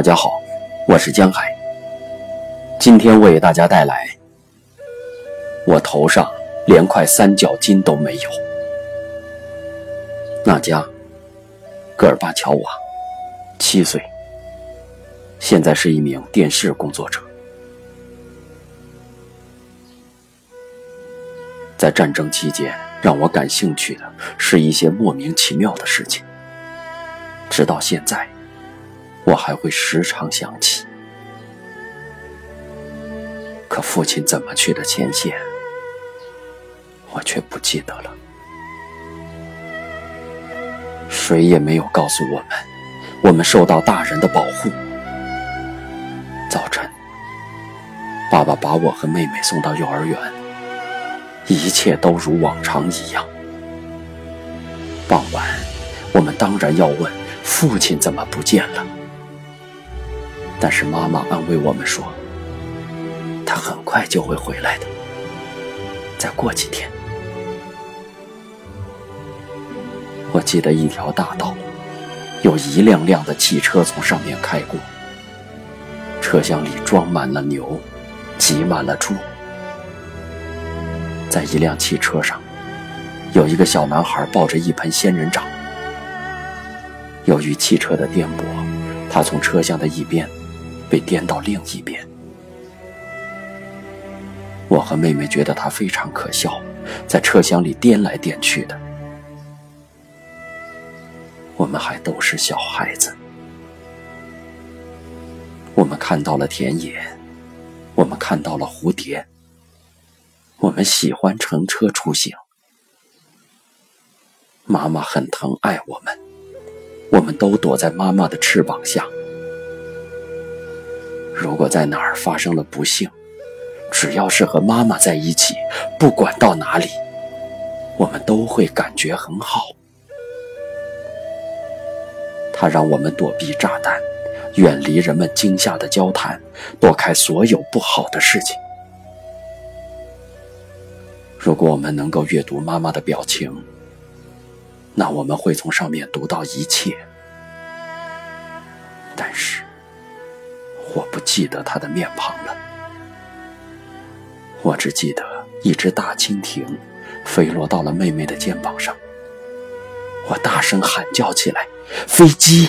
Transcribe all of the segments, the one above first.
大家好，我是江海。今天为大家带来：我头上连块三角巾都没有。那家，戈尔巴乔娃，七岁，现在是一名电视工作者。在战争期间，让我感兴趣的是一些莫名其妙的事情，直到现在。我还会时常想起，可父亲怎么去的前线，我却不记得了。谁也没有告诉我们，我们受到大人的保护。早晨，爸爸把我和妹妹送到幼儿园，一切都如往常一样。傍晚，我们当然要问父亲怎么不见了。但是妈妈安慰我们说：“他很快就会回来的，再过几天。”我记得一条大道，有一辆辆的汽车从上面开过，车厢里装满了牛，挤满了猪。在一辆汽车上，有一个小男孩抱着一盆仙人掌。由于汽车的颠簸，他从车厢的一边。被颠到另一边，我和妹妹觉得他非常可笑，在车厢里颠来颠去的。我们还都是小孩子，我们看到了田野，我们看到了蝴蝶，我们喜欢乘车出行。妈妈很疼爱我们，我们都躲在妈妈的翅膀下。如果在哪儿发生了不幸，只要是和妈妈在一起，不管到哪里，我们都会感觉很好。它让我们躲避炸弹，远离人们惊吓的交谈，躲开所有不好的事情。如果我们能够阅读妈妈的表情，那我们会从上面读到一切。记得他的面庞了，我只记得一只大蜻蜓飞落到了妹妹的肩膀上。我大声喊叫起来：“飞机！”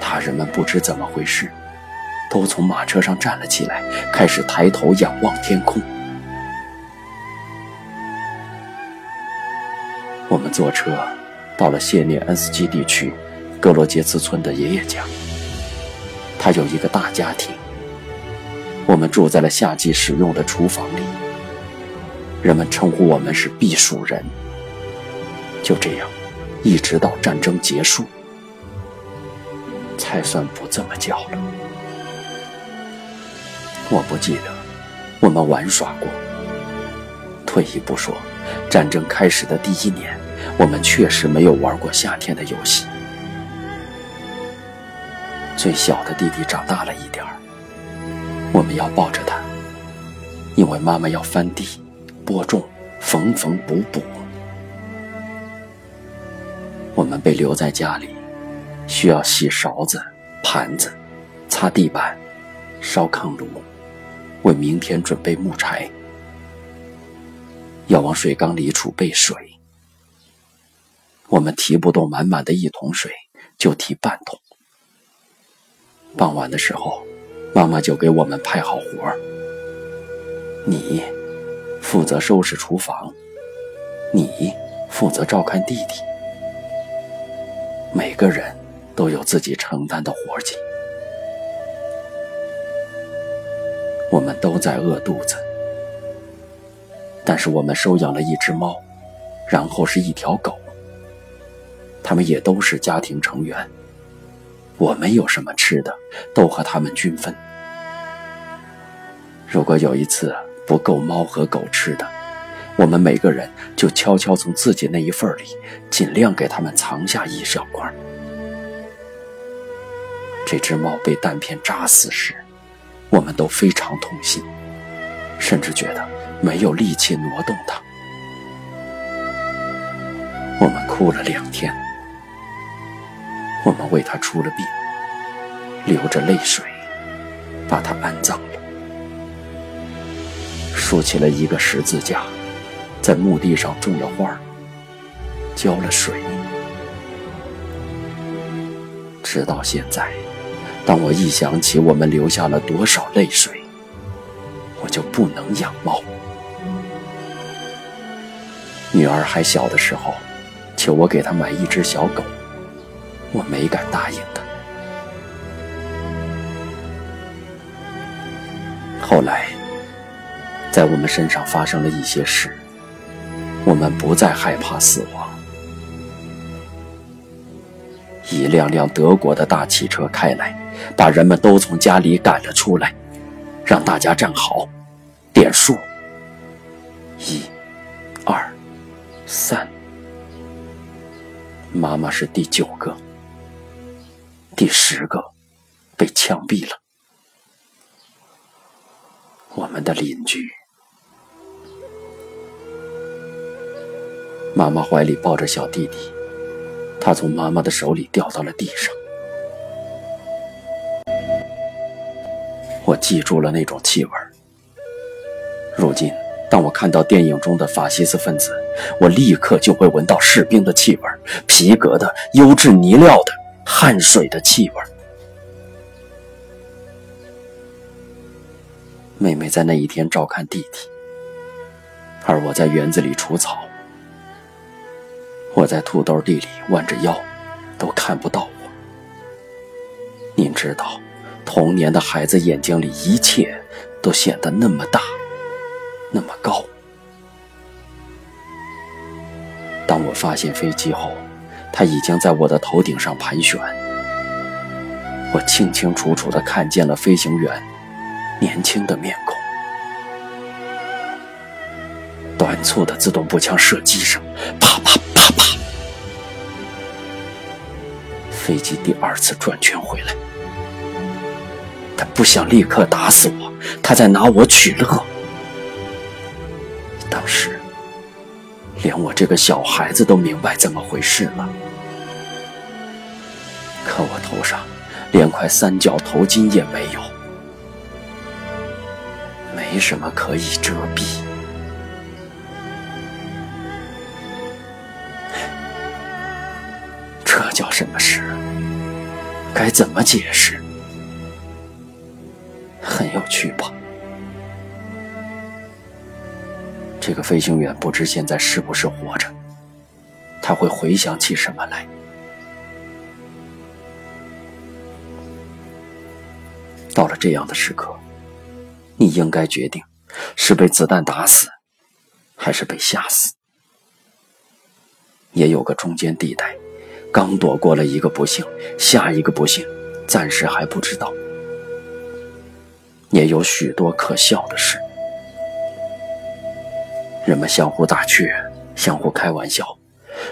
大人们不知怎么回事，都从马车上站了起来，开始抬头仰望天空。我们坐车到了谢涅恩斯基地区格罗杰茨村的爷爷家。他有一个大家庭，我们住在了夏季使用的厨房里。人们称呼我们是避暑人。就这样，一直到战争结束，才算不这么叫了。我不记得我们玩耍过。退一步说，战争开始的第一年，我们确实没有玩过夏天的游戏。最小的弟弟长大了一点儿，我们要抱着他，因为妈妈要翻地、播种、缝缝补补。我们被留在家里，需要洗勺子、盘子、擦地板、烧炕炉，为明天准备木柴。要往水缸里储备水，我们提不动满满的一桶水，就提半桶。傍晚的时候，妈妈就给我们派好活儿。你负责收拾厨房，你负责照看弟弟。每个人都有自己承担的活计。我们都在饿肚子，但是我们收养了一只猫，然后是一条狗。他们也都是家庭成员。我们有什么吃的，都和他们均分。如果有一次不够猫和狗吃的，我们每个人就悄悄从自己那一份里，尽量给他们藏下一小块。这只猫被弹片扎死时，我们都非常痛心，甚至觉得没有力气挪动它。我们哭了两天。我们为他出了殡，流着泪水把他安葬了，竖起了一个十字架，在墓地上种了花，浇了水。直到现在，当我一想起我们流下了多少泪水，我就不能养猫。女儿还小的时候，求我给她买一只小狗，我没敢答应他。后来，在我们身上发生了一些事，我们不再害怕死亡。一辆辆德国的大汽车开来，把人们都从家里赶了出来，让大家站好，点数，一、二。三，妈妈是第九个，第十个被枪毙了。我们的邻居，妈妈怀里抱着小弟弟，他从妈妈的手里掉到了地上。我记住了那种气味如今。当我看到电影中的法西斯分子，我立刻就会闻到士兵的气味、皮革的、优质泥料的、汗水的气味。妹妹在那一天照看弟弟，而我在园子里除草。我在土豆地里弯着腰，都看不到我。您知道，童年的孩子眼睛里一切都显得那么大。那么高。当我发现飞机后，它已经在我的头顶上盘旋。我清清楚楚地看见了飞行员年轻的面孔。短促的自动步枪射击声，啪啪啪啪。飞机第二次转圈回来，他不想立刻打死我，他在拿我取乐。当时，连我这个小孩子都明白怎么回事了。可我头上连块三角头巾也没有，没什么可以遮蔽。这叫什么事？该怎么解释？很有趣吧？这个飞行员不知现在是不是活着，他会回想起什么来？到了这样的时刻，你应该决定是被子弹打死，还是被吓死。也有个中间地带，刚躲过了一个不幸，下一个不幸暂时还不知道。也有许多可笑的事。人们相互打趣，相互开玩笑，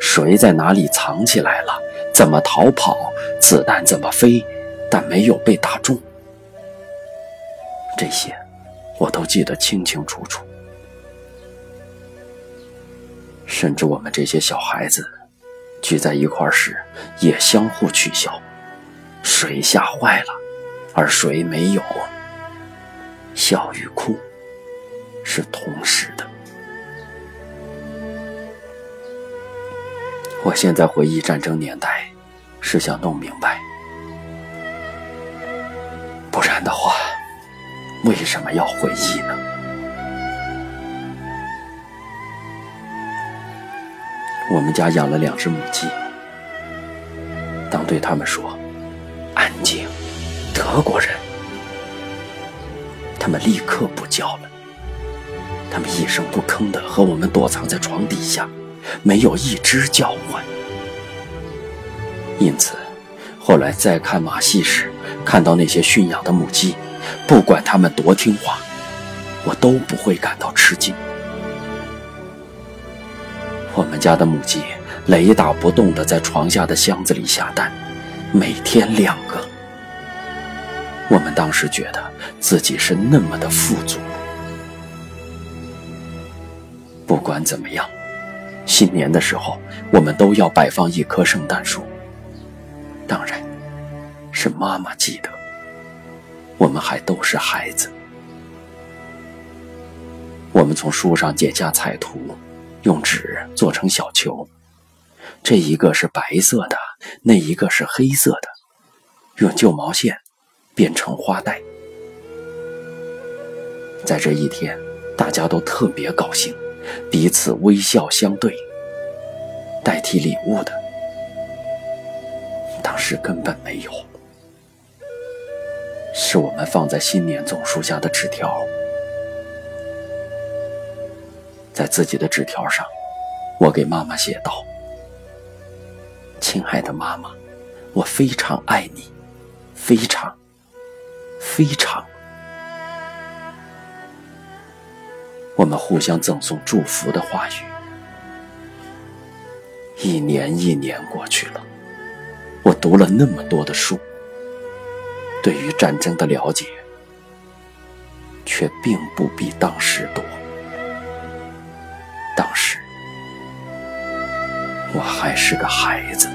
谁在哪里藏起来了？怎么逃跑？子弹怎么飞？但没有被打中。这些我都记得清清楚楚。甚至我们这些小孩子聚在一块时，也相互取笑，谁吓坏了，而谁没有。笑与哭是同时我现在回忆战争年代，是想弄明白，不然的话，为什么要回忆呢？我们家养了两只母鸡，当对他们说“安静，德国人”，他们立刻不叫了，他们一声不吭的和我们躲藏在床底下。没有一只叫唤，因此，后来再看马戏时，看到那些驯养的母鸡，不管它们多听话，我都不会感到吃惊。我们家的母鸡雷打不动地在床下的箱子里下蛋，每天两个。我们当时觉得自己是那么的富足。不管怎么样。新年的时候，我们都要摆放一棵圣诞树。当然，是妈妈记得。我们还都是孩子。我们从书上剪下彩图，用纸做成小球，这一个是白色的，那一个是黑色的，用旧毛线编成花带。在这一天，大家都特别高兴，彼此微笑相对。代替礼物的，当时根本没有，是我们放在新年总书下的纸条。在自己的纸条上，我给妈妈写道：“亲爱的妈妈，我非常爱你，非常，非常。”我们互相赠送祝福的话语。一年一年过去了，我读了那么多的书，对于战争的了解却并不比当时多。当时，我还是个孩子。